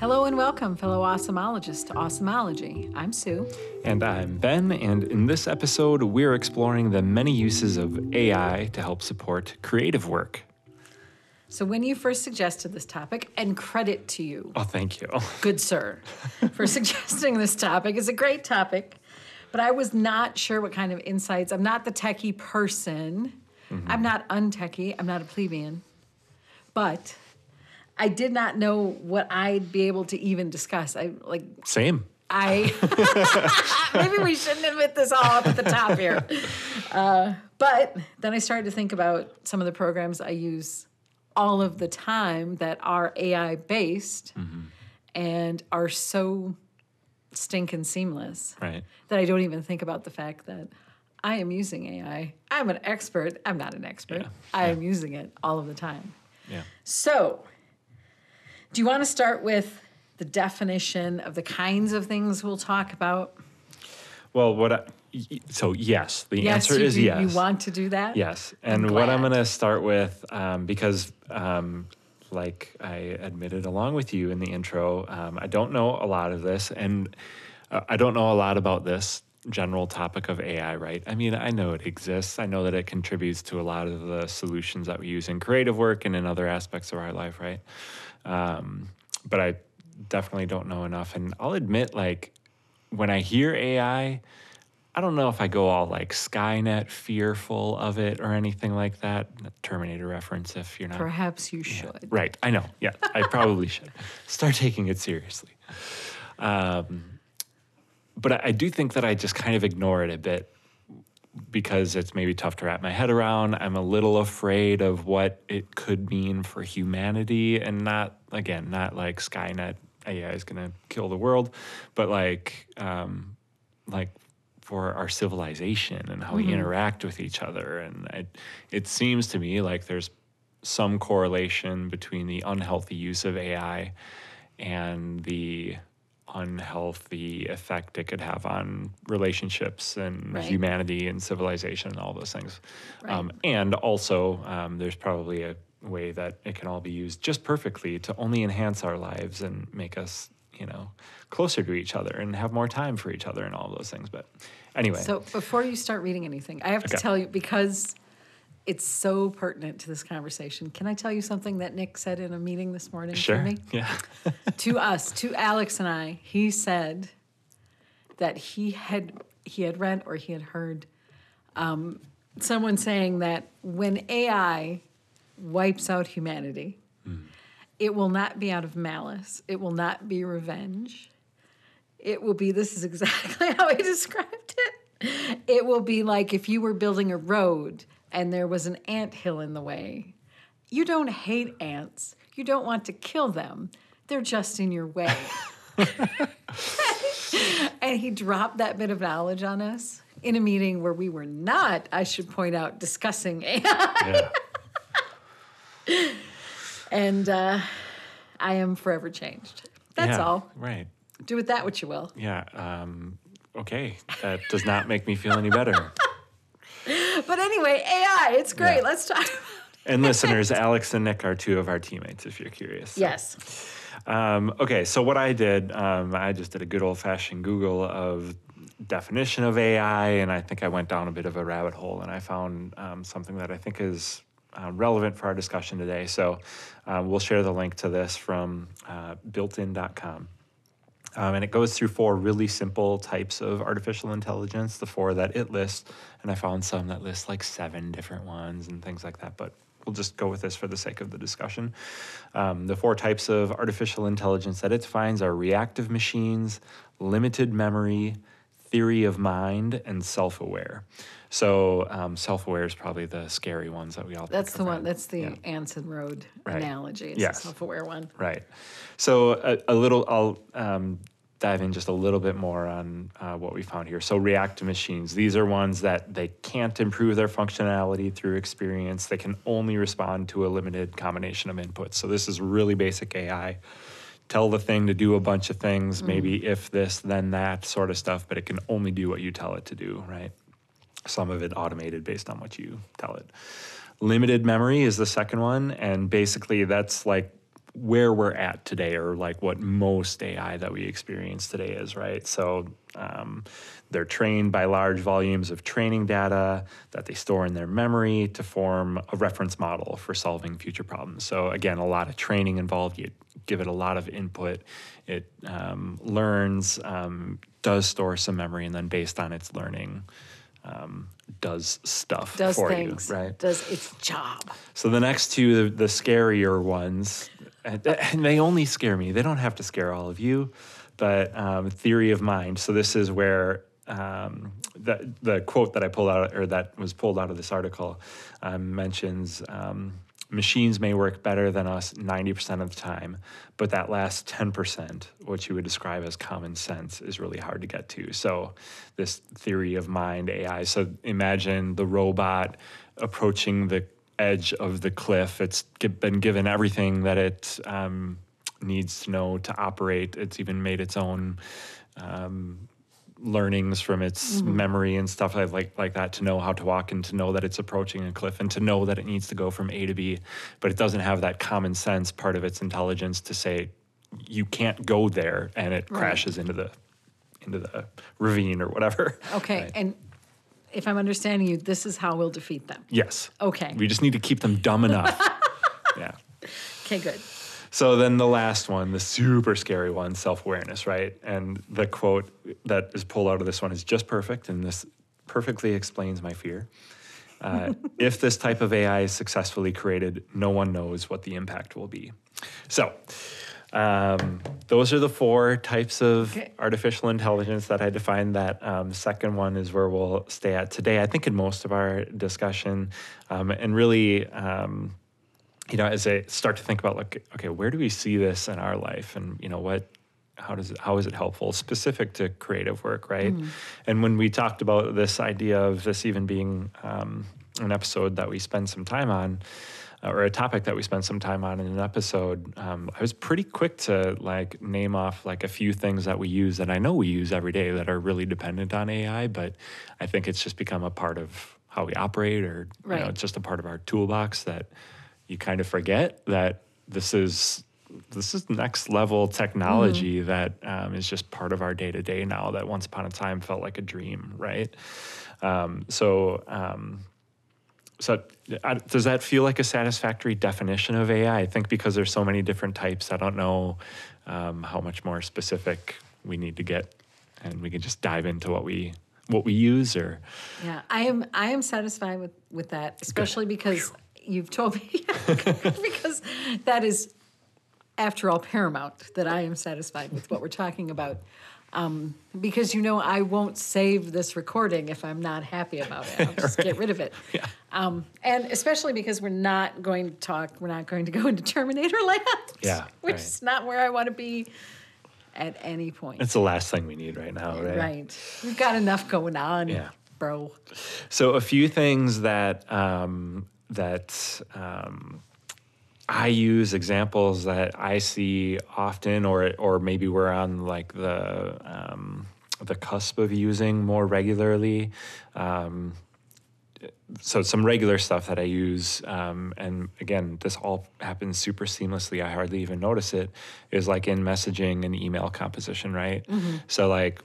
Hello and welcome, fellow awesomeologists, to Awesomeology. I'm Sue. And I'm Ben, and in this episode, we're exploring the many uses of AI to help support creative work. So, when you first suggested this topic, and credit to you, Oh, thank you. good sir, for suggesting this topic. It's a great topic, but I was not sure what kind of insights. I'm not the techie person. Mm-hmm. I'm not untechie, I'm not a plebeian. But I did not know what I'd be able to even discuss. I like Same. I maybe we shouldn't admit this all up at the top here. Uh, but then I started to think about some of the programs I use all of the time that are AI based and are so stinking seamless Right. that I don't even think about the fact that I am using AI. I'm an expert. I'm not an expert. Yeah. I am using it all of the time. Yeah. So, do you want to start with the definition of the kinds of things we'll talk about? Well, what I, so yes, the Yes, answer you, is yes. You want to do that? Yes. I'm And what I'm going to start with, um, because um, like I admitted along with you in the intro, um, I don't know a lot of this, and uh, I don't know a lot about this general topic of AI, right? I mean, I know it exists. I know that it contributes to a lot of the solutions that we use in creative work and in other aspects of our life, right? Um, but I definitely don't know enough. And I'll admit, like, when I hear AI, I don't know if I go all like Skynet fearful of it or anything like that. Terminator reference if you're not. Perhaps you should. Right. I know. Yeah. I probably should start taking it seriously. Um, but I, I do think that I just kind of ignore it a bit because it's maybe tough to wrap my head around. I'm a little afraid of what it could mean for humanity and not, again, not like Skynet AI is going to kill the world, but like, um, like for our civilization and how we interact with each other. And it, it seems to me like there's some correlation between the unhealthy use of AI and the unhealthy effect it could have on relationships and Right. humanity and civilization and all those things. Right. Um, and also, um, there's probably a way that it can all be used just perfectly to only enhance our lives and make us, you know, closer to each other and have more time for each other and all those things. But anyway, So, before you start reading anything, I have to tell you because it's so pertinent to this conversation. Can I tell you something that Nick said in a meeting this morning to sure. me? Yeah. to us, to Alex and I, he said that he had he had read or he had heard um, someone saying that when AI wipes out humanity, it will not be out of malice. It will not be revenge. It will be. This is exactly how he described it. It will be like if you were building a road and there was an ant hill in the way. You don't hate ants. You don't want to kill them. They're just in your way. and he dropped that bit of knowledge on us in a meeting where we were not, I should point out, discussing AI. yeah. And uh, I am forever changed. That's Yeah, all. Right. Do with that what you will. Yeah. Um, okay. That does not make me feel any better. But anyway, AI, it's great. Yeah. Let's talk And listeners, Alex and Nick are two of our teammates, if you're curious. Yes. Um, okay, so what I did, um, I just did a good old fashioned Google of definition of AI, and I think I went down a bit of a rabbit hole, and I found um, something that I think is uh, relevant for our discussion today. So um, we'll share the link to this from uh, builtin.com. Um, and it goes through four really simple types of artificial intelligence, the four that it lists. And I found some that list like seven different ones and things like that. But we'll just go with this for the sake of the discussion. Um, the four types of artificial intelligence that it defines are reactive machines, limited memory, theory of mind, and self aware. So, um, self aware is probably the scary ones that we all That's think the one. That's the Yeah. Anson Road Right. analogy. It's Yes. a self-aware one. Right. So a, a little, I'll um, dive in just a little bit more on uh, what we found here. So reactive machines, these are ones that they can't improve their functionality through experience. They can only respond to a limited combination of inputs. So this is really basic AI. Tell the thing to do a bunch of things, maybe if this, then that sort of stuff, but it can only do what you tell it to do, right? Some of it automated based on what you tell it. Limited memory is the second one, and basically that's like where we're at today or like what most AI that we experience today is, right? So um, they're trained by large volumes of training data that they store in their memory to form a reference model for solving future problems. So again, a lot of training involved. You give it a lot of input. It um, learns, um, does store some memory, and then based on its learning, um, does stuff Does for things. you, right? Does its job. So the next two, the, the scarier ones, and and they only scare me. They don't have to scare all of you, but um, theory of mind. So this is where um, the the quote that I pulled out, or that was pulled out of this article, um, mentions. Um, Machines may work better than us 90% of the time, but that last 10%, what you would describe as common sense, is really hard to get to. So, this theory of mind, AI. So, imagine the robot approaching the edge of the cliff. It's been given everything that it um, needs to know to operate. It's even made its own um, learnings from its mm-hmm. memory and stuff like, like like that to know how to walk and to know that it's approaching a cliff and to know that it needs to go from A to B. But it doesn't have that common sense part of its intelligence to say you can't go there and it Right. crashes into the into the ravine or whatever. Okay, Right. and if I'm understanding you, this is how we'll defeat them. Yes. Okay. We just need to keep them dumb enough. yeah. Okay, good. So then the last one, the super scary one, self awareness, right? And the quote that is pulled out of this one is just perfect, and this perfectly explains my fear. Uh, if this type of AI is successfully created, no one knows what the impact will be. So, um, those are the four types of Okay. artificial intelligence that I defined. That um, second one is where we'll stay at today, I think, in most of our discussion. Um, and really, um, you know, as I start to think about like, okay, where do we see this in our life, and you know, what, how does it, how is it helpful, specific to creative work, right? And when we talked about this idea of this even being um, an episode that we spend some time on, uh, or a topic that we spend some time on in an episode, um, I was pretty quick to like name off like a few things that we use that I know we use every day that are really dependent on AI, but I think it's just become a part of how we operate, or you know, it's just a part of our toolbox that you kind of forget that this is this is next level technology that um, is just part of our day to day now. That once upon a time felt like a dream, right? Um, so. Um, so, uh, does that feel like a satisfactory definition of AI? I think because there's so many different types, I don't know um, how much more specific we need to get, and we can just dive into what we what we use, or Yeah, I am. I am satisfied with with that, especially because you've told me because that is, after all, paramount. That I am satisfied with what we're talking about. Um, because you know I won't save this recording if I'm not happy about it. I'll just get rid of it. Um, and especially because we're not going to talk, we're not going to go into Terminator land. Yeah, which right. is not where I want to be at any point. it's the last thing we need right now, right? Right. We've got enough going on, Yeah. bro. So a few things that um, that um, I use examples that I see often, or or maybe we're on like the um, the cusp of using more regularly. Um, so some regular stuff that I use, um, and again, this all happens super seamlessly. I hardly even notice it. Is like in messaging and email composition, right? So like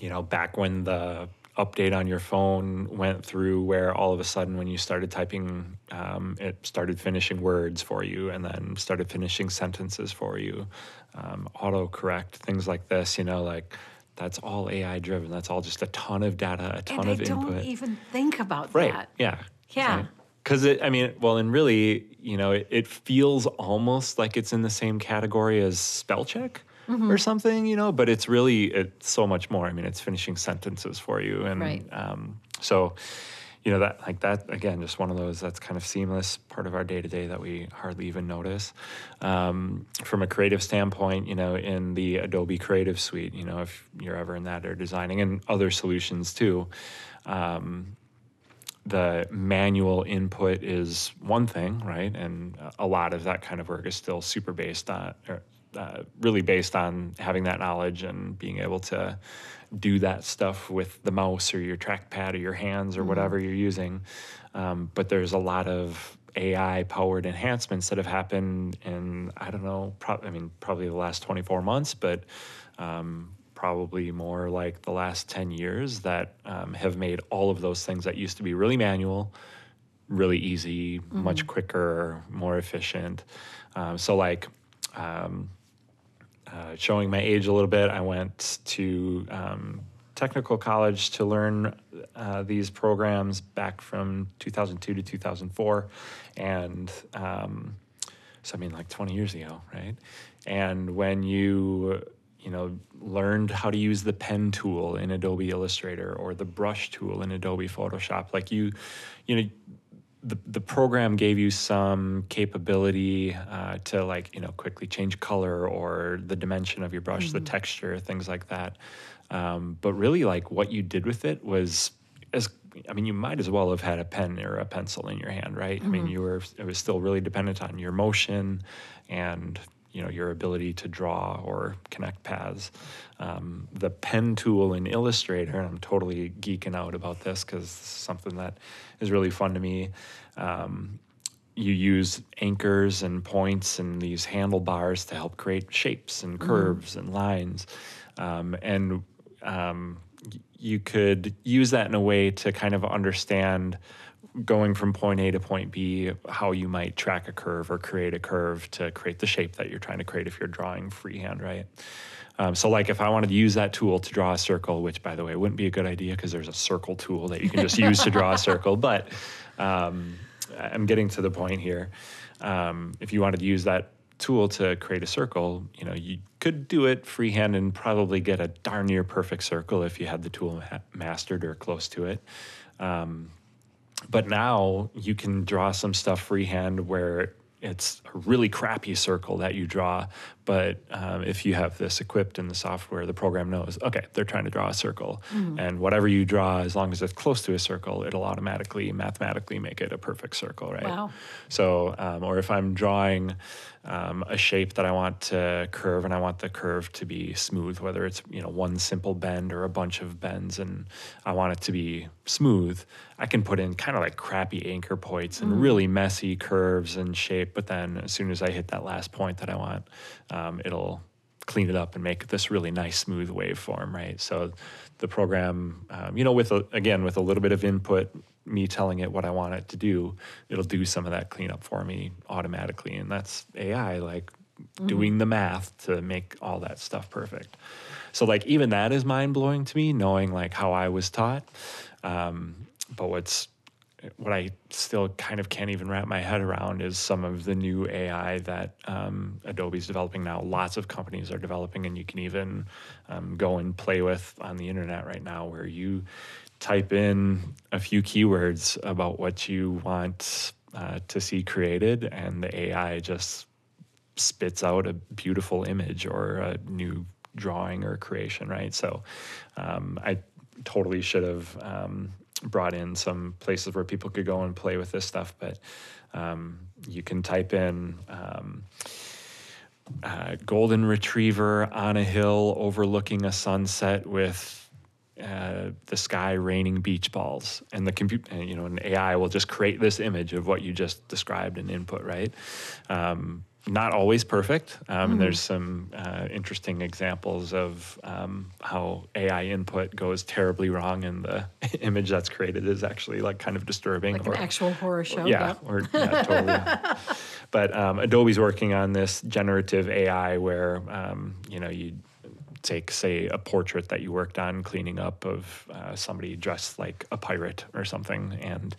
you know, back when the update on your phone went through, where all of a sudden, when you started typing, um, it started finishing words for you and then started finishing sentences for you, um, autocorrect, things like this, you know, like that's all AI driven. That's all just a ton of data, a ton And I of don't input. even think about Right. that. Yeah. Yeah. Because it, I mean, well, and really, you know, it, it feels almost like it's in the same category as spell check Mm-hmm. or something, you know, but it's really it's so much more. I mean, it's finishing sentences for you, and Right. um, so, you know, that like that again, just one of those that's kind of seamless part of our day to day that we hardly even notice. Um, from a creative standpoint, you know, in the Adobe Creative Suite, you know, if you're ever in that or designing and other solutions too. Um, the manual input is one thing, right? And a lot of that kind of work is still super based on, or uh, really based on having that knowledge and being able to do that stuff with the mouse or your trackpad or your hands or whatever you're using. Um, but there's a lot of AI powered enhancements that have happened in, I don't know, pro- I mean, probably the last 24 months, but um, probably more like the last 10 years that um, have made all of those things that used to be really manual, really easy, much quicker, more efficient. Um, so, like, um, uh, showing my age a little bit, I went to um, technical college to learn uh, these programs back from 2002 to 2004. And um, so, I mean, like 20 years ago, right? And when you you know learned how to use the pen tool in Adobe Illustrator or the brush tool in Adobe Photoshop like you you know the, the program gave you some capability uh, to like you know quickly change color or the dimension of your brush mm-hmm. the texture things like that um, but really like what you did with it was as I mean, you might as well have had a pen or a pencil in your hand, right? Mm-hmm. I mean, mm-hmm. you were it was still really dependent on your motion and you know your ability to draw or connect paths. Um, the pen tool in Illustrator, and I'm totally geeking out about this because it's something that is really fun to me. Um, you use anchors and points and these handlebars to help create shapes and mm-hmm. curves mm. and lines, um, and um, you could use that in a way to kind of understand going from point A to point B, how you might track a curve or create a curve to create the shape that you're trying to create if you're drawing freehand, right? Um, so, like, if I wanted to use that tool to draw a circle, which, by the way, wouldn't be a good idea because there's a circle tool that you can just use to draw a circle. But um, I'm getting to the point here. Um, if you wanted to use that tool to create a circle, you know, you could do it freehand and probably get a darn near perfect circle if you had the tool ma- mastered or close to it. Um, but now you can draw some stuff freehand where it's a really crappy circle that you draw. But um, if you have this equipped in the software, the program knows, okay, they're trying to draw a circle. Mm-hmm. And whatever you draw, as long as it's close to a circle, it'll automatically, mathematically make it a perfect circle, right? Wow. So, um, or if I'm drawing um, a shape that I want to curve and I want the curve to be smooth, whether it's, you know, one simple bend or a bunch of bends and I want it to be smooth, I can put in kind of like crappy anchor points and mm. really messy curves and shape. But then as soon as I hit that last point that I want, um, it'll clean it up and make this really nice smooth waveform, right? So the program, um, you know, with a, again with a little bit of input, me telling it what I want it to do, it'll do some of that cleanup for me automatically. And that's AI, like mm-hmm. doing the math to make all that stuff perfect. So, like, even that is mind blowing to me, knowing like how I was taught. Um, but what's what I still kind of can't even wrap my head around is some of the new AI that um, Adobe's developing now. Lots of companies are developing, and you can even um, go and play with on the internet right now, where you type in a few keywords about what you want uh, to see created, and the AI just spits out a beautiful image or a new drawing or creation, right? So um, I totally should have um, brought in some places where people could go and play with this stuff, but um, you can type in. Um, uh, golden retriever on a hill overlooking a sunset with uh, the sky raining beach balls, and the compute, you know, an AI will just create this image of what you just described and input, right? Um, not always perfect. Um. And there's some uh, interesting examples of um, how AI input goes terribly wrong, and the image that's created is actually like kind of disturbing. Like or, an actual horror show. Yeah, or yeah, totally. But um, Adobe's working on this generative AI where um, you know you take, say, a portrait that you worked on cleaning up of uh, somebody dressed like a pirate or something, and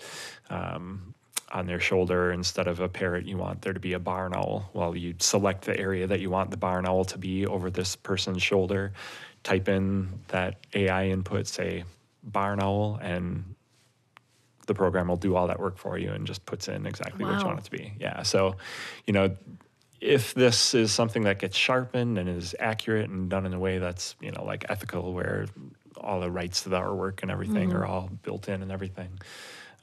um, on their shoulder, instead of a parrot, you want there to be a barn owl. Well, you select the area that you want the barn owl to be over this person's shoulder, type in that AI input, say barn owl, and the program will do all that work for you and just puts in exactly wow. what you want it to be. Yeah. So, you know, if this is something that gets sharpened and is accurate and done in a way that's you know like ethical where all the rights to the artwork and everything mm-hmm. are all built in and everything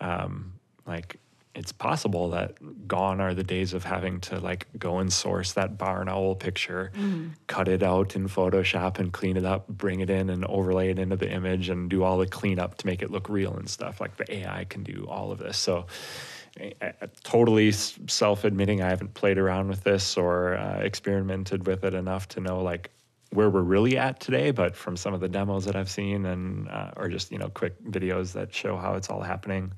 um, like it's possible that gone are the days of having to like go and source that barn owl picture, mm. cut it out in Photoshop and clean it up, bring it in and overlay it into the image and do all the cleanup to make it look real and stuff. Like the AI can do all of this. So totally self-admitting I haven't played around with this or uh, experimented with it enough to know like where we're really at today. But from some of the demos that I've seen and uh, or just you know quick videos that show how it's all happening,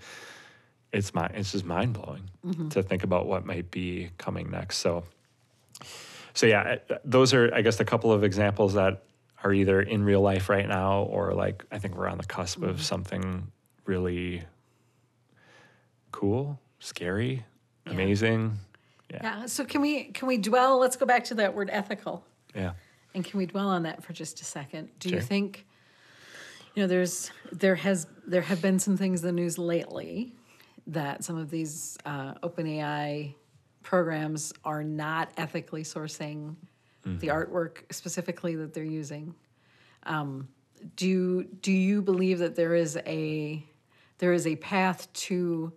it's my it's just mind blowing to think about what might be coming next. So so yeah, those are I guess a couple of examples that are either in real life right now or like I think we're on the cusp of something really cool, scary, Yeah. amazing. Yeah. Yeah. So can we can we dwell? Let's go back to that word ethical, Yeah. and can we dwell on that for just a second? Do you think, you know, there's there has there have been some things in the news lately that some of these uh, OpenAI programs are not ethically sourcing the artwork specifically that they're using. Um, do you, do you believe that there is a there is a path to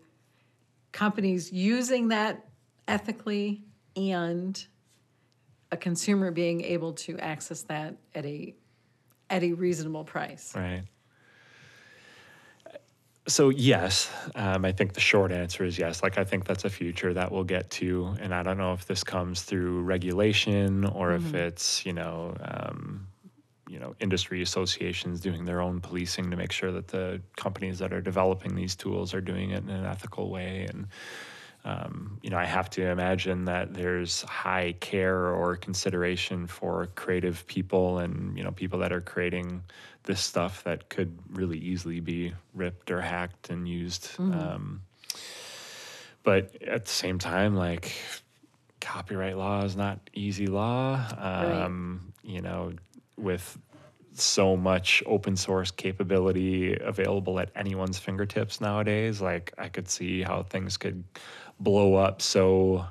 companies using that ethically and a consumer being able to access that at a at a reasonable price. Right. So yes, um, I think the short answer is yes. Like I think that's a future that we'll get to, and I don't know if this comes through regulation or if it's you know um, you know industry associations doing their own policing to make sure that the companies that are developing these tools are doing it in an ethical way and um, you know, I have to imagine that there's high care or consideration for creative people and you know people that are creating this stuff that could really easily be ripped or hacked and used. Um, but at the same time, like copyright law is not easy law. Um, You know, with so much open source capability available at anyone's fingertips nowadays, like I could see how things could blow up so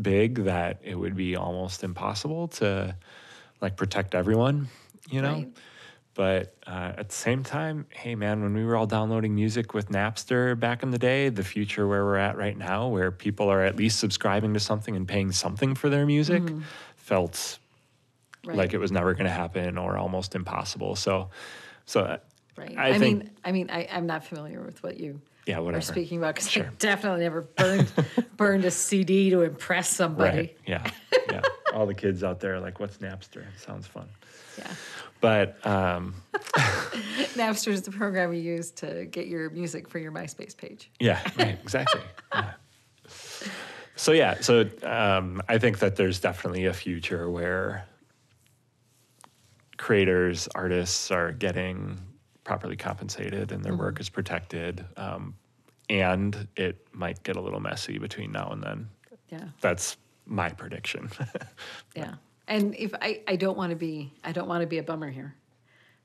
big that it would be almost impossible to like protect everyone, you know? Right. But uh, at the same time, hey man, when we were all downloading music with Napster back in the day, the future where we're at right now, where people are at least subscribing to something and paying something for their music, felt Right. like it was never going to happen or almost impossible. So, so Right. I I, think- mean, I mean, I, I'm not familiar with what you yeah, whatever. are speaking about because I definitely never burned burned a CD to impress somebody. Right. Yeah. Yeah. All the kids out there are like, what's Napster? It sounds fun. Yeah. But um, Napster is the program you use to get your music for your MySpace page. Yeah, right, exactly. yeah. So yeah, so um, I think that there's definitely a future where creators, artists are getting properly compensated and their work is protected, um, and it might get a little messy between now and then. Yeah. That's my prediction. Yeah. And if I, I don't want to be I don't want to be a bummer here.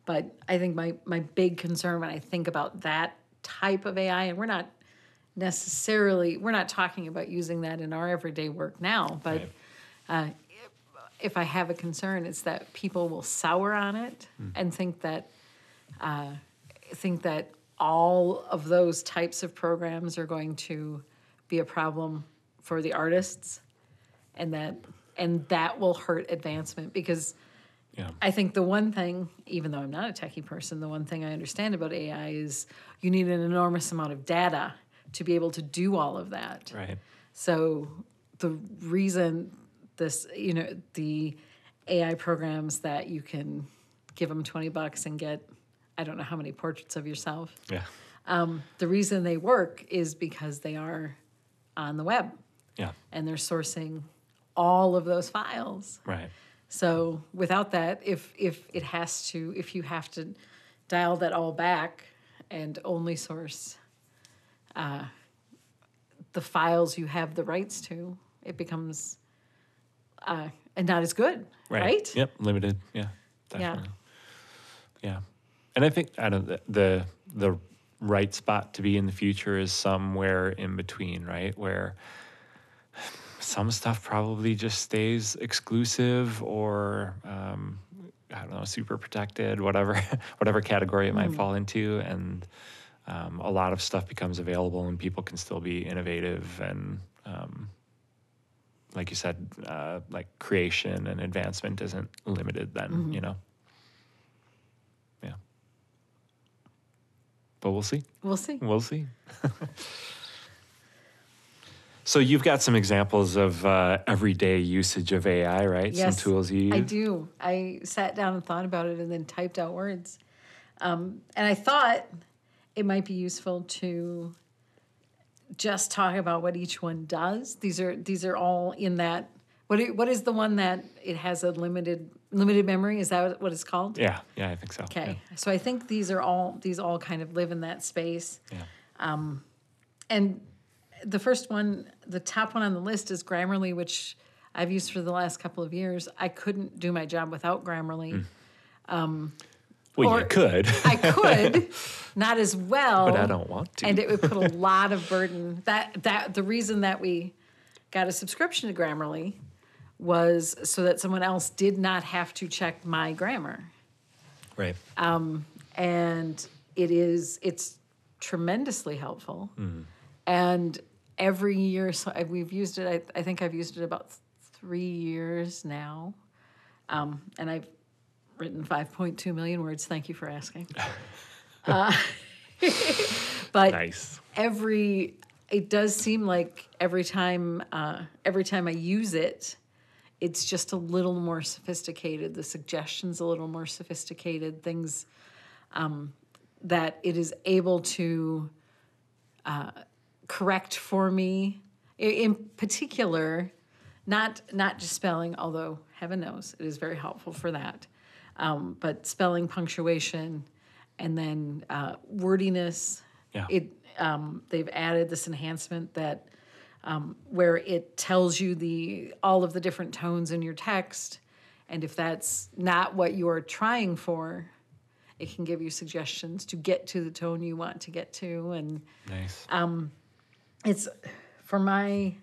But I think my my big concern when I think about that type of AI and we're not necessarily we're not talking about using that in our everyday work now, but Right. uh, if I have a concern, it's that people will sour on it Hmm. and think that uh, think that all of those types of programs are going to be a problem for the artists, and that and that will hurt advancement because yeah. I think the one thing, even though I'm not a techie person, the one thing I understand about AI is you need an enormous amount of data to be able to do all of that. Right. So the reason this, you know, the AI programs that you can give them 20 bucks and get, I don't know how many portraits of yourself. Yeah. Um, the reason they work is because they are on the web Yeah. and they're sourcing all of those files. Right. So without that, if if it has to, if you have to dial that all back and only source uh, the files you have the rights to, it becomes uh, and not as good, Right. right? Yep. Limited. Yeah. Definitely. Yeah. And I think I don't the, the the right spot to be in the future is somewhere in between, right? Where some stuff probably just stays exclusive or um, I don't know, super protected, whatever whatever category it might fall into, and um, a lot of stuff becomes available, and people can still be innovative and um, like you said, uh, like creation and advancement isn't limited then, you know? Yeah. But we'll see. We'll see. We'll see. So you've got some examples of uh, everyday usage of AI, right? Yes, some tools you use. I do. I sat down and thought about it and then typed out words. Um, and I thought it might be useful to just talk about what each one does. These are these are all in that. What i- what is the one that it has a limited limited memory? Is that what it's called? Yeah, yeah, I think so. Okay. So I think these are all these all kind of live in that space. Yeah. Um, And the first one, the top one on the list is Grammarly, which I've used for the last couple of years. I couldn't do my job without Grammarly. Well, Or- you could, I could, not as well. but I don't want to. And it would put a lot of burden. That that the reason that we got a subscription to Grammarly was so that someone else did not have to check my grammar. right. and it is it's tremendously helpful and every year so we've used it I, I think i've used it about three years now um, and i've written 5.2 million words thank you for asking uh, but nice. every it does seem like every time uh, every time I use it, it's just a little more sophisticated. The suggestions a little more sophisticated. Things um, that it is able to uh, correct for me. In particular, not not just spelling, although heaven knows it is very helpful for that. Um, but spelling, punctuation, and then uh, wordiness. Yeah. It um, they've added this enhancement that um, where it tells you the all of the different tones in your text, and if that's not what you're trying for, it can give you suggestions to get to the tone you want to get to, and Nice. it's for my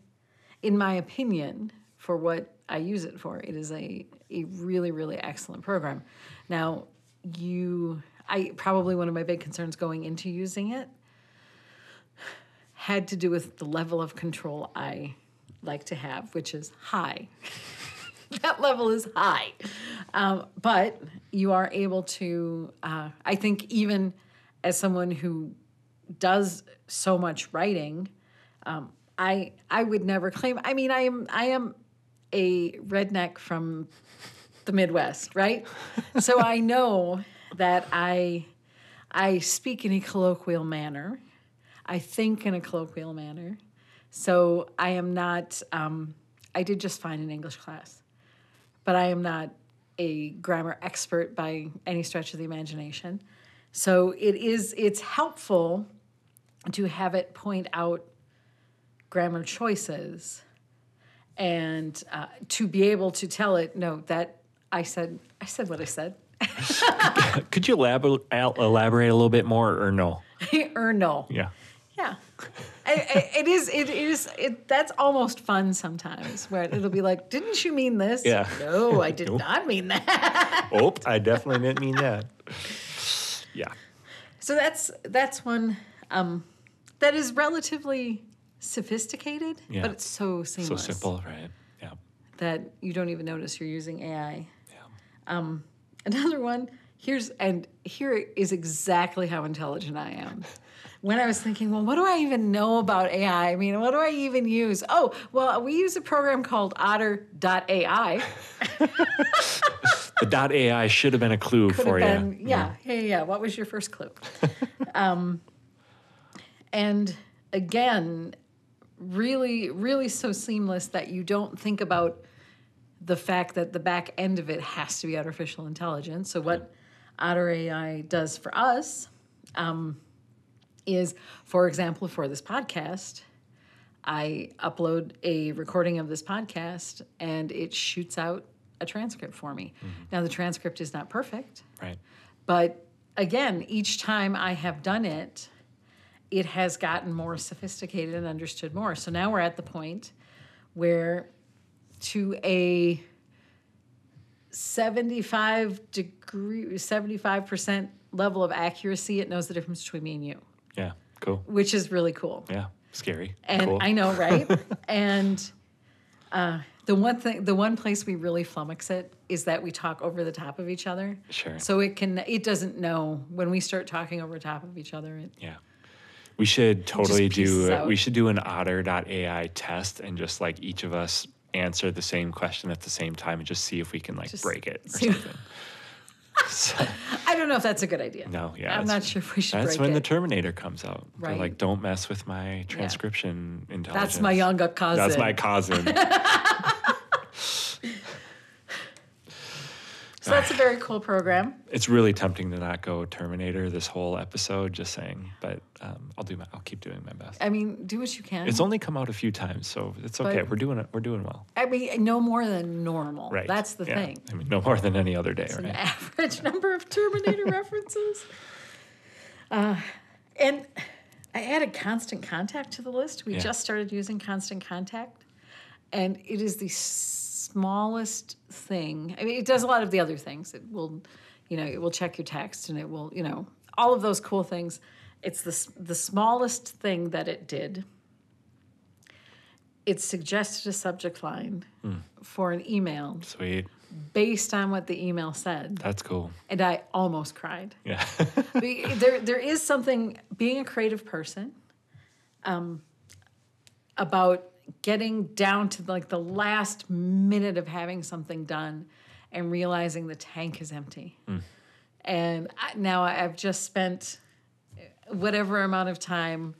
in my opinion for what i use it for. It is a, a really really excellent program. Now you i probably one of my big concerns going into using it had to do with the level of control i like to have which is high. That level is high. Um, but you are able to uh, i think even as someone who does so much writing um, I I would never claim. I mean, I am I am a redneck from the Midwest, right? so I know that I I speak in a colloquial manner. I think in a colloquial manner. So I am not. Um, I did just fine in English class, but I am not a grammar expert by any stretch of the imagination. So it is. It's helpful to have it point out grammar choices and uh, to be able to tell it no that i said i said what i said Could you elabor- el- elaborate a little bit more, or no? or no Yeah. yeah I, I, it is it is it that's almost fun sometimes where it'll be like didn't you mean this Yeah. no i did Nope. not mean that Oh, I definitely didn't mean that. Yeah. so that's that's one um, that is relatively sophisticated Yeah. but it's so seamless. So simple, right? Yeah. that you don't even notice you're using ai Yeah. Another one, here's and here is exactly how intelligent I am. When I was thinking, well, what do I even know about AI? I mean, what do I even use? Oh, well, we use a program called otter.ai. The dot AI should have been a clue Could for have you. been, yeah, yeah, yeah. What was your first clue? um, and again, really, really so seamless that you don't think about the fact that the back end of it has to be artificial intelligence. So what Otter AI does for us um, is, for example, for this podcast, I upload a recording of this podcast and it shoots out a transcript for me. Now the transcript is not perfect, Right. but again, each time I have done it, it has gotten more sophisticated and understood more. So now we're at the point where to a 75 degree 75% level of accuracy it knows the difference between me and you Yeah. Cool. which is really cool Yeah. Scary. and cool. I know, right? and uh, the one thing, the one place we really flummox it is that we talk over the top of each other. Sure. So it can, it doesn't know when we start talking over top of each other. It, Yeah. We should totally do. out. We should do an otter.ai test and just like each of us answer the same question at the same time and just see if we can like Just break it or something. so, I don't know if that's a good idea. no, yeah, I'm not sure if we should That's when the. Terminator comes out. They're Right. like, don't mess with my transcription intelligence. That's my younger cousin. That's my cousin. So that's a very cool program. it's really tempting to not go Terminator this whole episode. Just saying, but um, I'll do my. I'll keep doing my best. I mean, do what you can. It's only come out a few times, so it's okay. But- we're doing it. We're doing well. I mean, no more than normal. Right. That's the Yeah. thing. I mean, no more than any other day, It's an right? average number of Terminator references. Uh, and I added Constant Contact to the list. We Yeah. just started using Constant Contact, and it is the smallest thing. I mean, it does a lot of the other things. It will, you know, it will check your text, and it will, you know, all of those cool things. It's the the smallest thing that it did. It suggested a subject line Hmm. for an email Sweet. based on what the email said, That's cool. and I almost cried. Yeah. There, there is something being a creative person, um, about getting down to like the last minute of having something done, and realizing the tank is empty. Mm. And I, now I've just spent whatever amount of time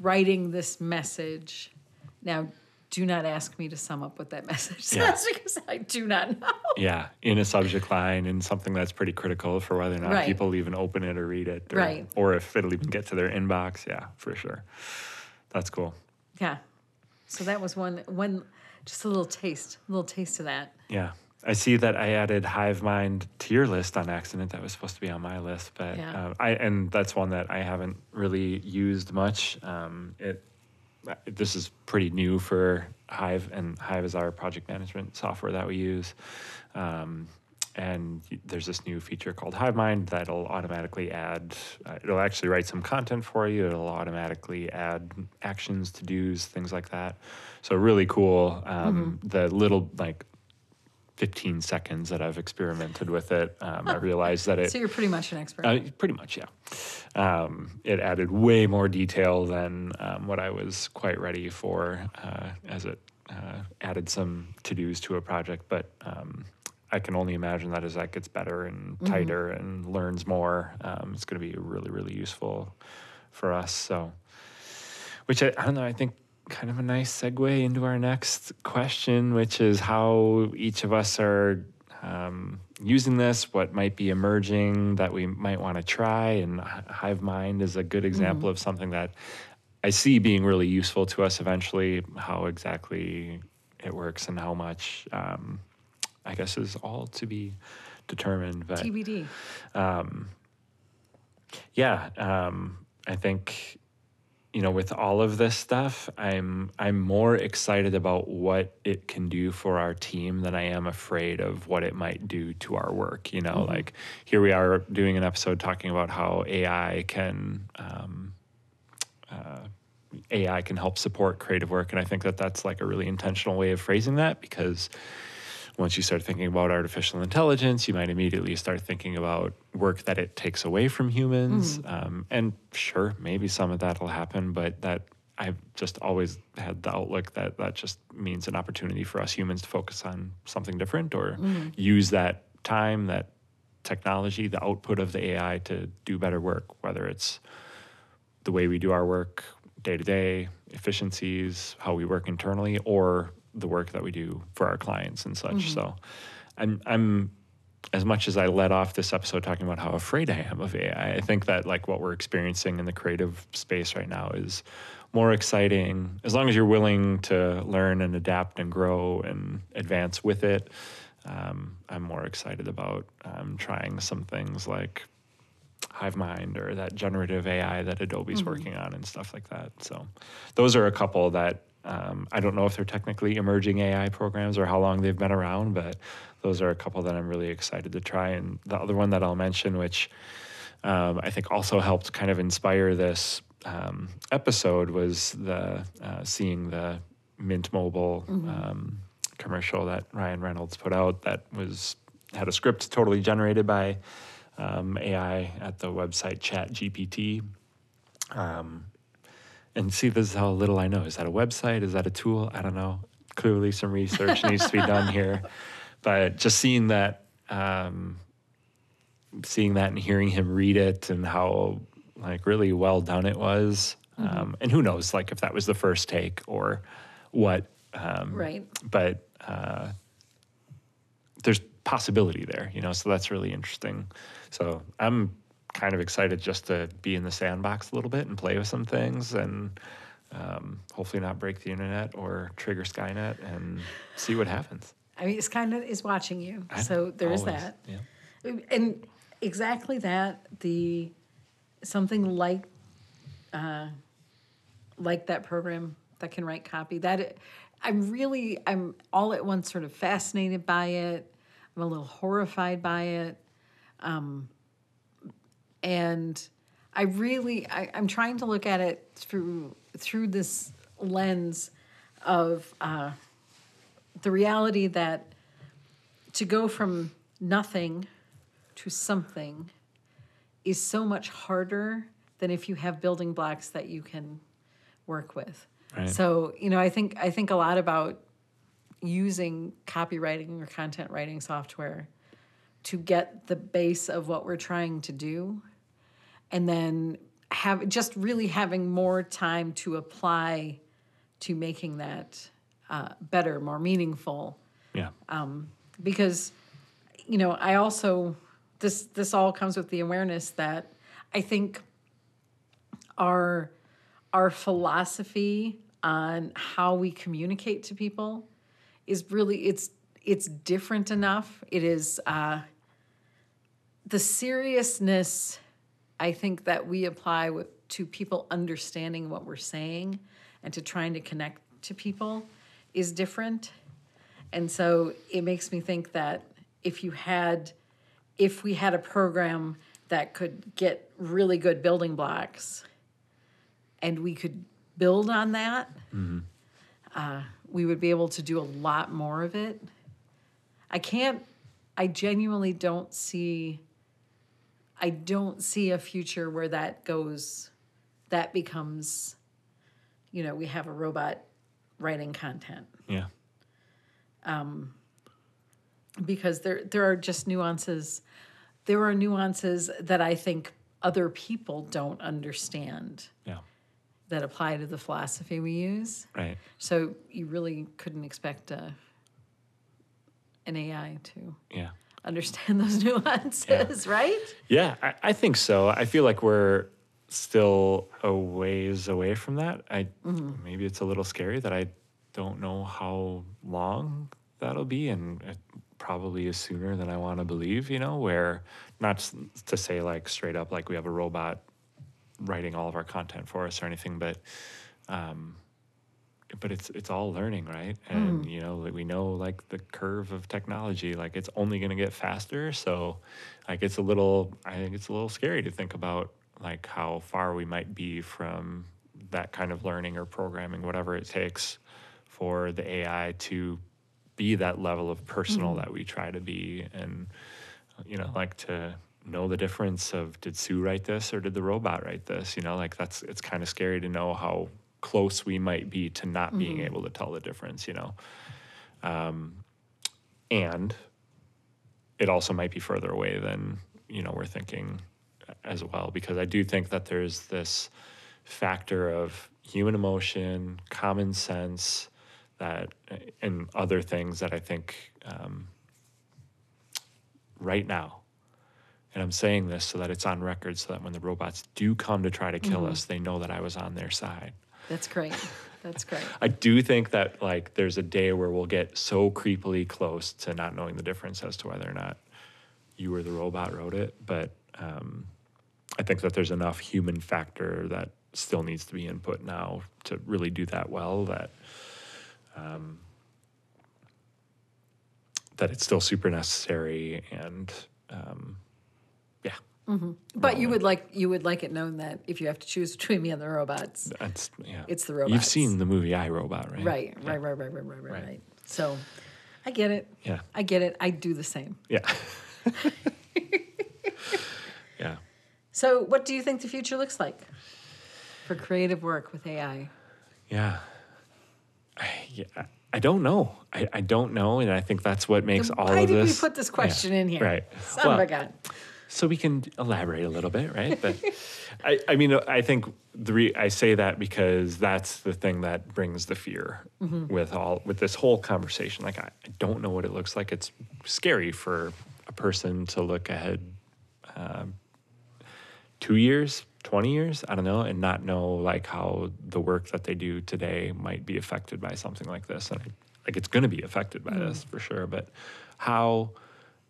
writing this message. Now, do not ask me to sum up what that message Yeah. says because I do not know. yeah. In a subject line, in something that's pretty critical for whether or not Right. people even open it or read it, or, Right. or if it'll even get to their inbox. Yeah, for sure. That's cool. Yeah. So that was one one just a little taste, a little taste of that. Yeah. I see that I added Hive Mind to your list on accident. That was supposed to be on my list, but Yeah. uh, I and that's one that I haven't really used much. Um, it this is pretty new for Hive, and Hive is our project management software that we use. Um, and there's this new feature called HiveMind that'll automatically add. Uh, it'll actually write some content for you. It'll automatically add actions, to dos, things like that. So really cool. Um, The little like 15 seconds that I've experimented with it, um, I realized that it So you're pretty much an expert. uh, pretty much, yeah. Um, it added way more detail than um, what I was quite ready for uh, as it uh, added some to dos to a project. But um, I can only imagine that as that gets better and tighter and learns more, um, it's going to be really, really useful for us. So, which I, I don't know, I think kind of a nice segue into our next question, which is how each of us are um, using this, what might be emerging that we might want to try. And Hi- Hive Mind is a good example of something that I see being really useful to us eventually. How exactly it works and how much, um, I guess, is all to be determined. But TBD. yeah, um, I think you know with all of this stuff, I'm I'm more excited about what it can do for our team than I am afraid of what it might do to our work. You know, like here we are doing an episode talking about how AI can. Um, uh, AI can help support creative work, and I think that that's like a really intentional way of phrasing that because once you start thinking about artificial intelligence, you might immediately start thinking about work that it takes away from humans. Um, and sure, maybe some of that will happen, but that I've just always had the outlook that that just means an opportunity for us humans to focus on something different or use that time, that technology, the output of the AI to do better work, whether it's the way we do our work day to day, efficiencies, how we work internally, or the work that we do for our clients and such. So I'm I'm as much as I let off this episode talking about how afraid I am of AI, I think that like what we're experiencing in the creative space right now is more exciting as long as you're willing to learn and adapt and grow and advance with it. Um, I'm more excited about um, trying some things like HiveMind or that generative AI that Adobe's working on and stuff like that. So those are a couple that um, I don't know if they're technically emerging AI programs or how long they've been around, but those are a couple that I'm really excited to try. And the other one that I'll mention, which um, I think also helped kind of inspire this um, episode, was the uh, seeing the Mint Mobile um, commercial that Ryan Reynolds put out that was had a script totally generated by um, AI at the website ChatGPT. Um, and see, this is how little I know. Is that a website? Is that a tool? I don't know. Clearly, some research needs to be done here. But just seeing that, um, seeing that, and hearing him read it, and how like really well done it was. Um, and who knows, like if that was the first take or what. Um, Right. But uh, there's possibility there, you know. So that's really interesting. So I'm kind of excited just to be in the sandbox a little bit and play with some things and um, hopefully not break the internet or trigger Skynet and see what happens. I mean, Skynet is watching you, I- so there is that. Yeah. And exactly that, the something like uh, like that program that can write copy. That I'm really I'm all at once sort of fascinated by it. I'm a little horrified by it, um, and I really I, I'm trying to look at it through through this lens of uh, the reality that to go from nothing to something is so much harder than if you have building blocks that you can work with. Right. So, you know, I think I think a lot about using copywriting or content writing software to get the base of what we're trying to do and then have just really having more time to apply to making that uh, better, more meaningful Yeah. because you know i also this this all comes with the awareness that i think our our philosophy on how we communicate to people is really it's it's different enough it is uh the seriousness i think that we apply with, to people understanding what we're saying and to trying to connect to people is different and so it makes me think that if you had, if we had a program that could get really good building blocks and we could build on that, uh, we would be able to do a lot more of it. I can't, I genuinely don't see, I don't see a future where that goes, that becomes, you know, we have a robot writing content Yeah. Um, because there there are just nuances there are nuances that I think other people don't understand Yeah. that apply to the philosophy we use. Right. So you really couldn't expect a, an AI to Yeah. Understand those nuances, right? Yeah, I, I think so. I feel like we're still a ways away from that. I maybe it's a little scary that I don't know how long that'll be, and it probably is sooner than I want to believe. You know, where not to say like straight up like we have a robot writing all of our content for us or anything, but um, but it's it's all learning, right? Mm-hmm. And you know, like we know like the curve of technology, like it's only going to get faster. So, like it's a little, I think it's a little scary to think about like how far we might be from that kind of learning or programming, whatever it takes for the AI to be that level of personal mm-hmm. that we try to be, and you know, like to know the difference of did Sue write this or did the robot write this? You know, like that's it's kind of scary to know how close we might be to not being able to tell the difference. You know, um, and it also might be further away than you know we're thinking as well because I do think that there's this factor of human emotion, common sense, that and other things that I think um, right now. And I'm saying this so that it's on record, so that when the robots do come to try to kill us, they know that I was on their side. That's great. That's great. I do think that like there's a day where we'll get so creepily close to not knowing the difference as to whether or not you or the robot wrote it. But um, I think that there's enough human factor that still needs to be input now to really do that well. That um, that it's still super necessary and um, yeah. Mm-hmm. But you would like you would like it known that if you have to choose between me and the robots, That's yeah. It's the robots. You've seen the movie I Robot, right? right, right, right, right, right, right, right, Right. right. So, I get it. Yeah. I get it. I do the same. Yeah. yeah. So, what do you think the future looks like? for creative work with AI? Yeah. I, yeah, I don't know. I, I don't know, and I think that's what makes all why of did we put this question in here? Right. Son of a gun. So we can elaborate a little bit, right? But I, I mean, I think the re- I say that because that's the thing that brings the fear Mm-hmm. with all with this whole conversation. Like I, I don't know what it looks like. It's scary for a person to look ahead um, two years, twenty years, I don't know, and not know like how the work that they do today might be affected by something like this. And like it's going to be affected by this for sure, but how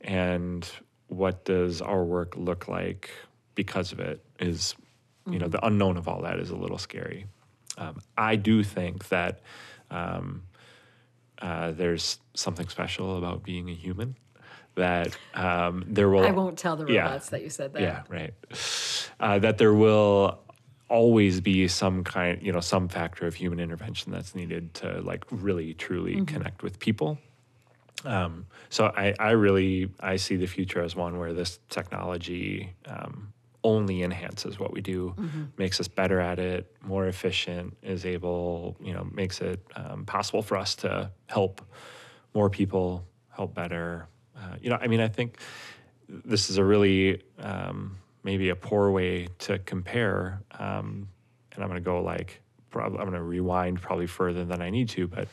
and what does our work look like because of it is you know the unknown of all that is a little scary um, i do think that um, uh, there's something special about being a human that um, there will I won't tell the yeah. robots that you said that. yeah, right. Uh, that there will always be some kind, you know, some factor of human intervention that's needed to like really truly connect with people. Um, so I, I really I see the future as one where this technology um, only enhances what we do, makes us better at it, more efficient, is able, you know, makes it um, possible for us to help more people, help better. Uh, you know, I mean, I think this is a really um, maybe a poor way to compare. Um, and I'm going to go like, prob- I'm going to rewind probably further than I need to, but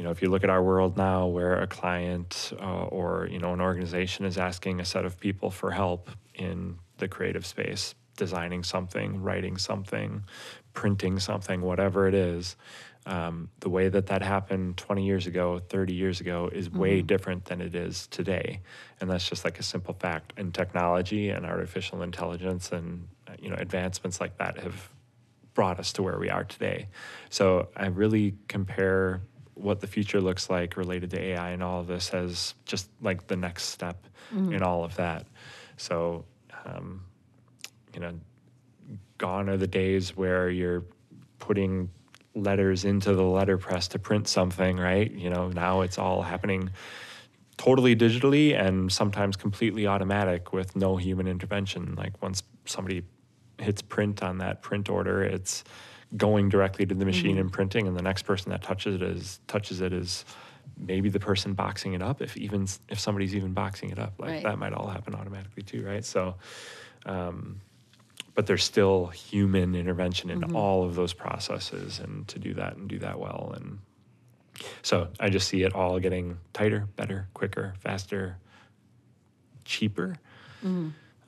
you know, if you look at our world now, where a client uh, or you know an organization is asking a set of people for help in the creative space, designing something, writing something, printing something, whatever it is, um, the way that that happened 20 years ago, 30 years ago, is way different than it is today, and that's just like a simple fact. And technology and artificial intelligence and you know advancements like that have brought us to where we are today. So I really compare what the future looks like related to AI and all of this as just like the next step in all of that. So, um, you know, gone are the days where you're putting letters into the letterpress to print something, right? You know, now it's all happening totally digitally and sometimes completely automatic with no human intervention. Like once somebody hits print on that print order, it's going directly to the machine and printing, and the next person that touches it is touches it is maybe the person boxing it up. If even if somebody's even boxing it up, like Right. that might all happen automatically too, right? So. Um, but there's still human intervention in all of those processes and to do that and do that well and so i just see it all getting tighter better quicker faster cheaper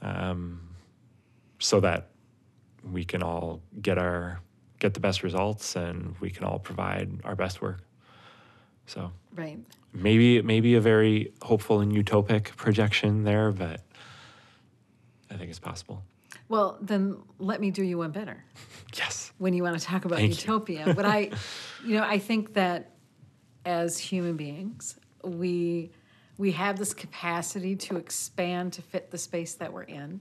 um, so that we can all get our get the best results and we can all provide our best work so Right. maybe maybe a very hopeful and utopic projection there but i think it's possible Well, then let me do you one better. yes when you want to talk about Thank utopia. but I, you know, I think that as human beings, we we have this capacity to expand to fit the space that we're in,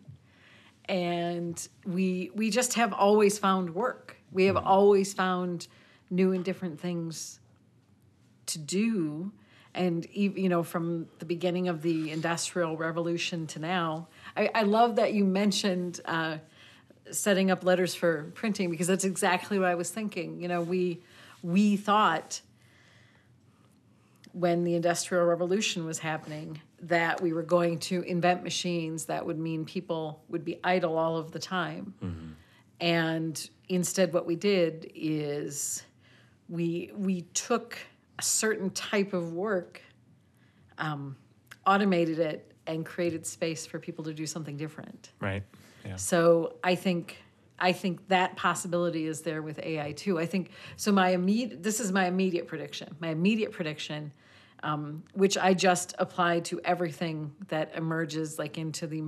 and we we just have always found work. We have always found new and different things to do. And you know from the beginning of the industrial revolution to now i, I love that you mentioned uh, setting up letters for printing because that's exactly what i was thinking. You know we we thought when the industrial revolution was happening that we were going to invent machines that would mean people would be idle all of the time and instead what we did is we we took a certain type of work um, automated it and created space for people to do something different right yeah so I think I think that possibility is there with AI too. I think so. My immediate this is my immediate prediction. My immediate prediction, um, which I just apply to everything that emerges like into the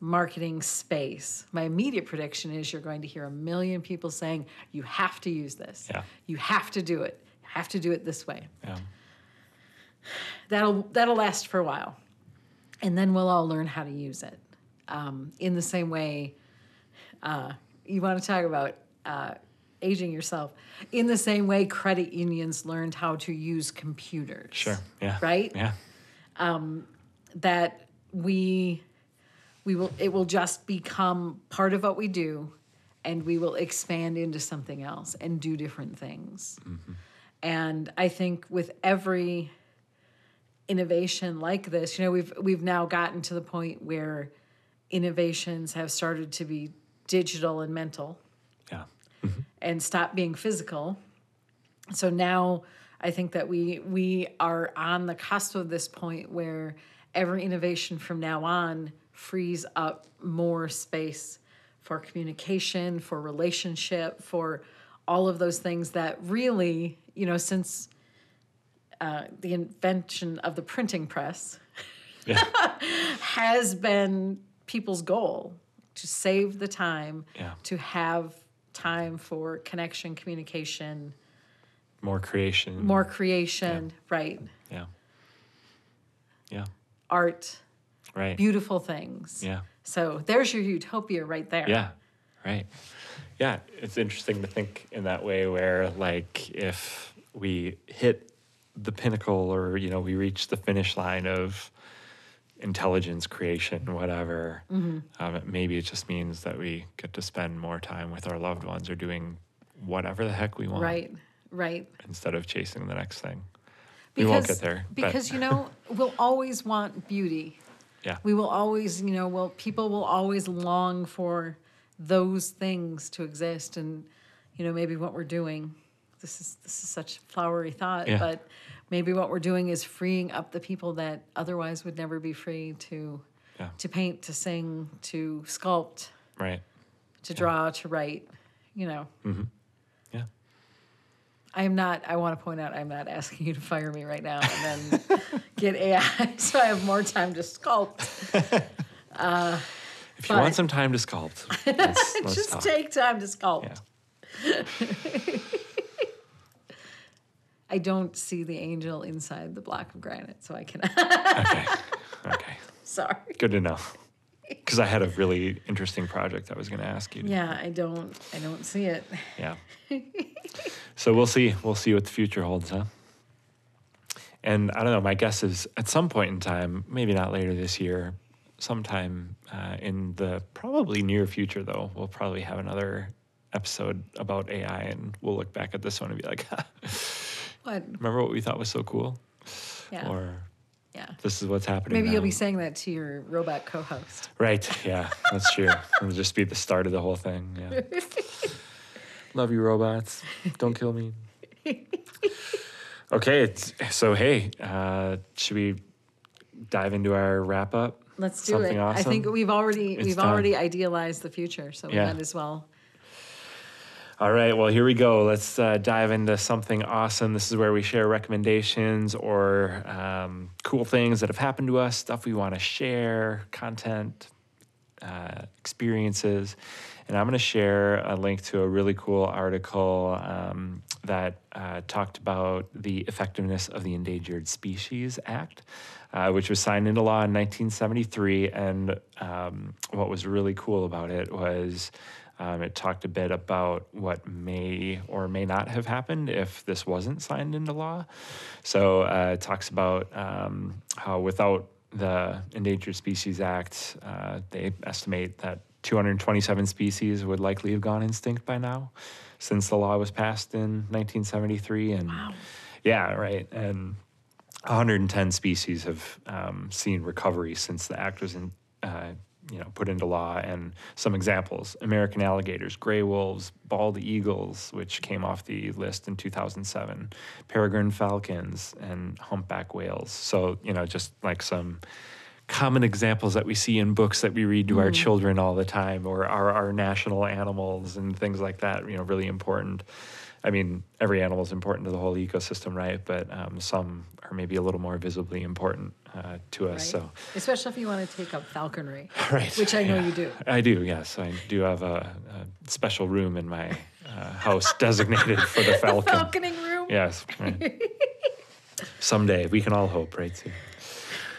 marketing space. My immediate prediction is you're going to hear a million people saying you have to use this. Yeah. You have to do it. You have to do it this way yeah that'll that'll last for a while and then we'll all learn how to use it um, in the same way uh, you want to talk about uh, aging yourself. In the same way credit unions learned how to use computers. Sure yeah. Right? Yeah. Um, that we we will it will just become part of what we do and we will expand into something else and do different things. Mm-hmm. And I think with every innovation like this, you know, we've we've now gotten to the point where innovations have started to be digital and mental. And stop being physical. So now I think that we we are on the cusp of this point where every innovation from now on frees up more space for communication, for relationship, for all of those things that really, you know, since uh, the invention of the printing press Yeah. has been people's goal to save the time Yeah. to have time for connection, communication, More creation. more creation, right? Yeah. Yeah. Art, Right. beautiful things. Yeah. So there's your utopia right there. Yeah, right. Yeah, it's interesting to think in that way where like if we hit the pinnacle or you know we reach the finish line of intelligence creation whatever Mm-hmm. um, maybe it just means that we get to spend more time with our loved ones or doing whatever the heck we want Right, right. instead of chasing the next thing we won't get there Because, you know, we'll always want beauty. yeah We will always, you know, well, people will always long for those things to exist, and you know, maybe what we're doing. This is this is such flowery thought, Yeah. but maybe what we're doing is freeing up the people that otherwise would never be free to Yeah. to paint, to sing, to sculpt, right to draw, to write. You know, mm-hmm. yeah I am not. I want to point out, I'm not asking you to fire me right now and then get AI so I have more time to sculpt. Uh, if you want some time to sculpt let's, let's Just talk. take time to sculpt. yeah I don't see the angel inside the block of granite, so I cannot. okay okay Sorry. Good to know. Because I had a really interesting project I was going to ask you. to- Yeah, I don't. I don't see it. Yeah. so we'll see. We'll see what the future holds, huh? And I don't know. My guess is at some point in time, maybe not later this year, sometime uh, in the probably near future, though, we'll probably have another episode about AI, and we'll look back at this one and be like, What? "Remember what we thought was so cool?" Yeah. Or yeah. "This is what's happening." Maybe you'll be saying that to your robot co-host. Right. Yeah, that's true. It'll just be the start of the whole thing. Yeah. Love you, robots. Don't kill me. Okay. It's, so, hey, uh, should we dive into our wrap up? Let's do Something it. I think we've already It's we've time. already idealized the future, so Yeah. we might as well. All right. Well, here we go. Let's uh, dive into something awesome. This is where we share recommendations or um, cool things that have happened to us, stuff we want to share, content, uh, experiences. And I'm going to share a link to a really cool article um, that uh, talked about the effectiveness of the Endangered Species Act, uh, which was signed into law in 1973. And um, what was really cool about it was um, it talked a bit about what may or may not have happened if this wasn't signed into law. So uh, it talks about um, how without the Endangered Species Act, uh, they estimate that 227 species would likely have gone extinct by now since the law was passed in 1973. And yeah, right. And 110 species have um, seen recovery since the act was in, uh, you know, put into law. And some examples: American alligators, gray wolves, bald eagles, which came off the list in 2007, peregrine falcons, and humpback whales. So you know, just like some common examples that we see in books that we read to our mm-hmm. children all the time, or our, our national animals and things like that. You know, really important. I mean, every animal is important to the whole ecosystem, right? But um, some are maybe a little more visibly important uh, to us. Right? So, Especially if you want to take up falconry, right, which I know yeah. you do. I do, yes. I do have a, a special room in my uh, house designated for the falcon. Falconing room. Yes. Right. Someday we can all hope, right? Too.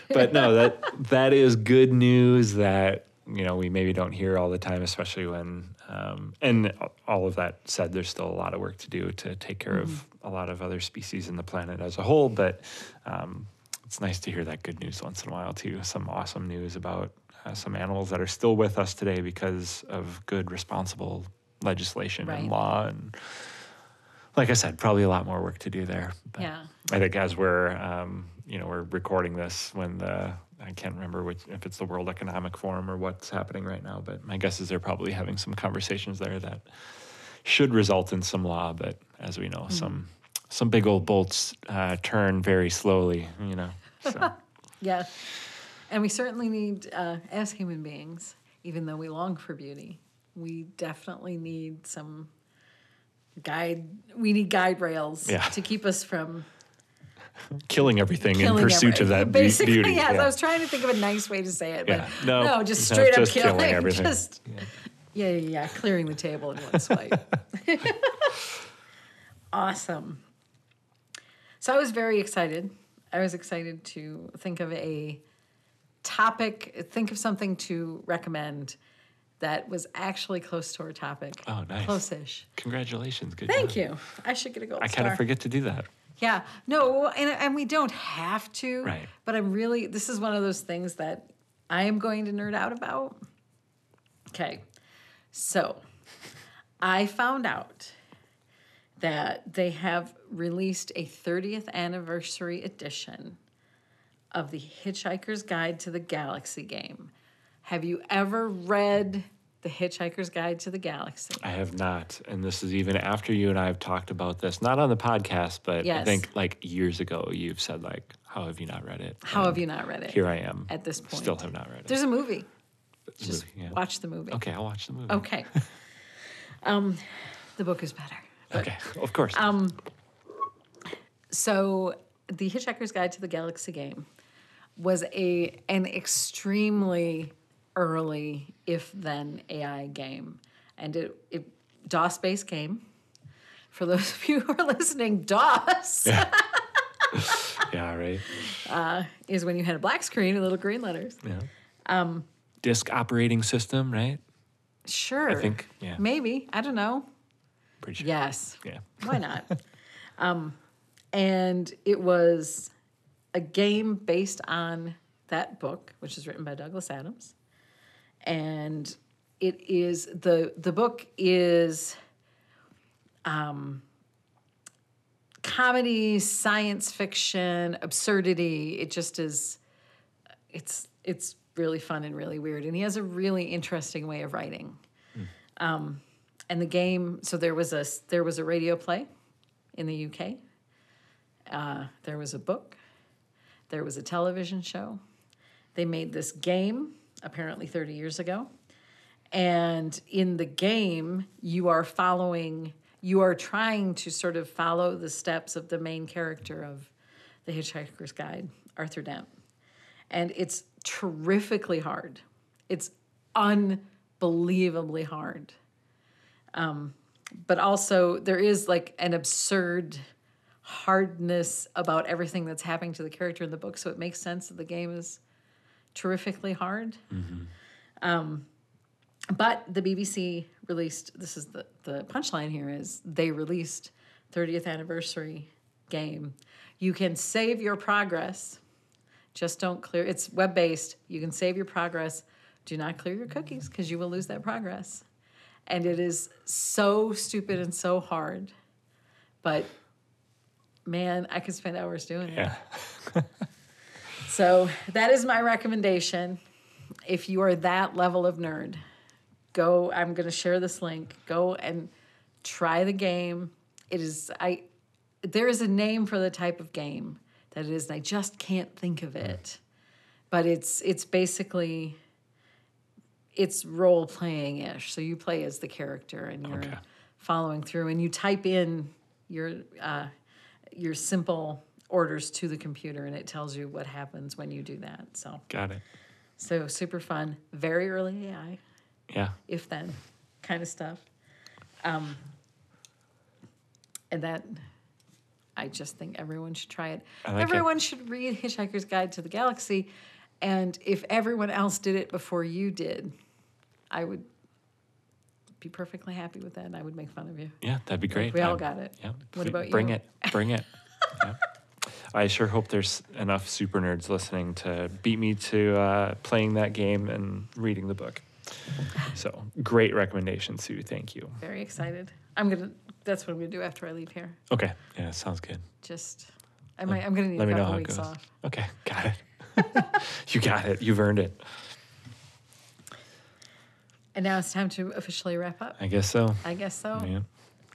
But no, that that is good news that you know we maybe don't hear all the time, especially when. Um, and all of that said, there's still a lot of work to do to take care of a lot of other species in the planet as a whole. But um, it's nice to hear that good news once in a while too. Some awesome news about uh, some animals that are still with us today because of good, responsible legislation Right. and law and like I said, probably a lot more work to do there. But Yeah. I think as we're um, you know we're recording this when the I can't remember which if it's the World Economic Forum or what's happening right now, but my guess is they're probably having some conversations there that should result in some law. But as we know, some some big old bolts uh, turn very slowly. You know. So. Yeah. And we certainly need, uh, as human beings, even though we long for beauty, we definitely need some guide. We need guide rails Yeah. to keep us from killing everything killing in pursuit every- of that be- Basically, beauty. yes. yeah. I was trying to think of a nice way to say it, but Yeah. No, no, just no, straight up killing killing. everything. Just yeah, yeah, yeah, clearing the table in one swipe. awesome. So I was very excited. I was excited to think of a topic, think of something to recommend that was actually close to our topic. Oh, nice. Close-ish. Congratulations. Good Thank job. you. I should get a gold I star. kind of forget to do that. Yeah, no, and and we don't have to. Right. But I'm really this is one of those things that I am going to nerd out about. Okay, so I found out that they have released a 30th anniversary edition of the Hitchhiker's Guide to the Galaxy game. Have you ever read the Hitchhiker's Guide to the Galaxy? I have not. And this is even after you and I have talked about this, not on the podcast, but I think like years ago, you've said, like, how have you not read it? How And have you not read it? Here I am. at this point? Still have not read it. There's a movie. It's Just movie, yeah. watch the movie. Okay, I'll watch the movie. Okay. um, the book is better. But, Okay, of course. Um, So, The Hitchhiker's Guide to the Galaxy game was a an extremely early, if then AI game, and it, it DOS based game. For those of you who are listening, DOS yeah, right. is when you had a black screen and little green letters. Yeah. Um, Disk operating system, right? Sure. I think, yeah. Maybe. I don't know. Pretty sure. Yes. Yeah. Why not? um, and it was a game based on that book, which is written by Douglas Adams. And it is the the book is um, comedy, science fiction, absurdity. It just is. It's it's really fun and really weird, and he has a really interesting way of writing. Um, and the game, so there was a there was a radio play in the UK. Uh, there was a book. There was a television show. They made this game apparently 30 years ago. And in the game, you are following, you are trying to sort of follow the steps of the main character of The Hitchhiker's Guide, Arthur Dent. And it's terrifically hard. It's unbelievably hard. Um, but also, there is like an absurd hardness about everything that's happening to the character in the book. So it makes sense that the game is terrifically hard. Um, but the BBC released this is the, the punchline here is they released 30th anniversary game. You can save your progress. Just don't clear it's web based. You can save your progress. Do not clear your cookies because you will lose that progress. And it is so stupid and so hard. But man, I could spend hours doing it. So that is my recommendation. If you are that level of nerd, go. I'm going to share this link. Go and try the game. It is I. There is a name for the type of game that it is, and I just can't think of it. But it's it's basically it's role playing ish. So you play as the character, and you're Okay. following through, and you type in your uh, your simple orders to the computer, and it tells you what happens when you do that. So Got it. so super fun, very early AI, Yeah. if then, kind of stuff. Um, and that, I just think everyone should try it. Like it. everyone should read Hitchhiker's Guide to the Galaxy, and if everyone else did it before you did, I would be perfectly happy with that, and I would make fun of you. Yeah, that'd be great. We all got it. Yeah. What about Bring you? it. Bring it. yeah. I sure hope there's enough super nerds listening to beat me to uh, playing that game and reading the book. So great recommendation, Sue. Thank you. Very excited. I'm gonna. That's what I'm gonna do after I leave here. Okay. Yeah, sounds good. Just, I might. I'm gonna need Let a me know couple how it weeks goes. off. Okay, got it. you got it. You've earned it. And now it's time to officially wrap up. I guess so. I guess so. Yeah.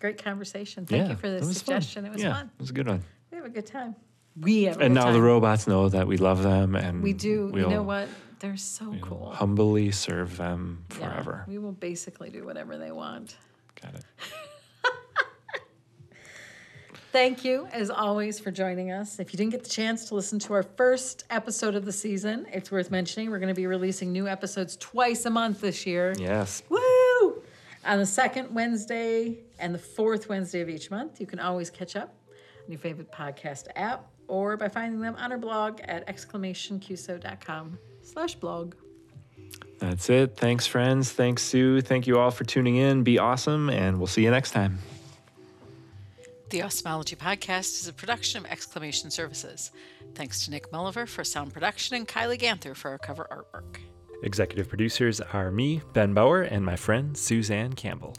Great conversation. Thank yeah, you for the it was fun. suggestion. It was yeah, fun. It was a good one. We have a good time. We And now time. the robots know that we love them, and We do. You know what? They're so cool. Humbly serve them Yeah, forever. we will basically do whatever they want. Got it. Thank you, as always, for joining us. If you didn't get the chance to listen to our first episode of the season, it's worth mentioning we're going to be releasing new episodes twice a month this year. Yes. Woo! On the second Wednesday and the fourth Wednesday of each month, you can always catch up on your favorite podcast app or by finding them on our blog at exclamationqso.com slash blog. That's it. Thanks, friends. Thanks, Sue. Thank you all for tuning in. Be awesome, and we'll see you next time. The Awesomology Podcast is a production of Exclamation Services. Thanks to Nick Mulliver for sound production and Kylie Ganther for our cover artwork. Executive producers are me, Ben Bauer, and my friend Suzanne Campbell.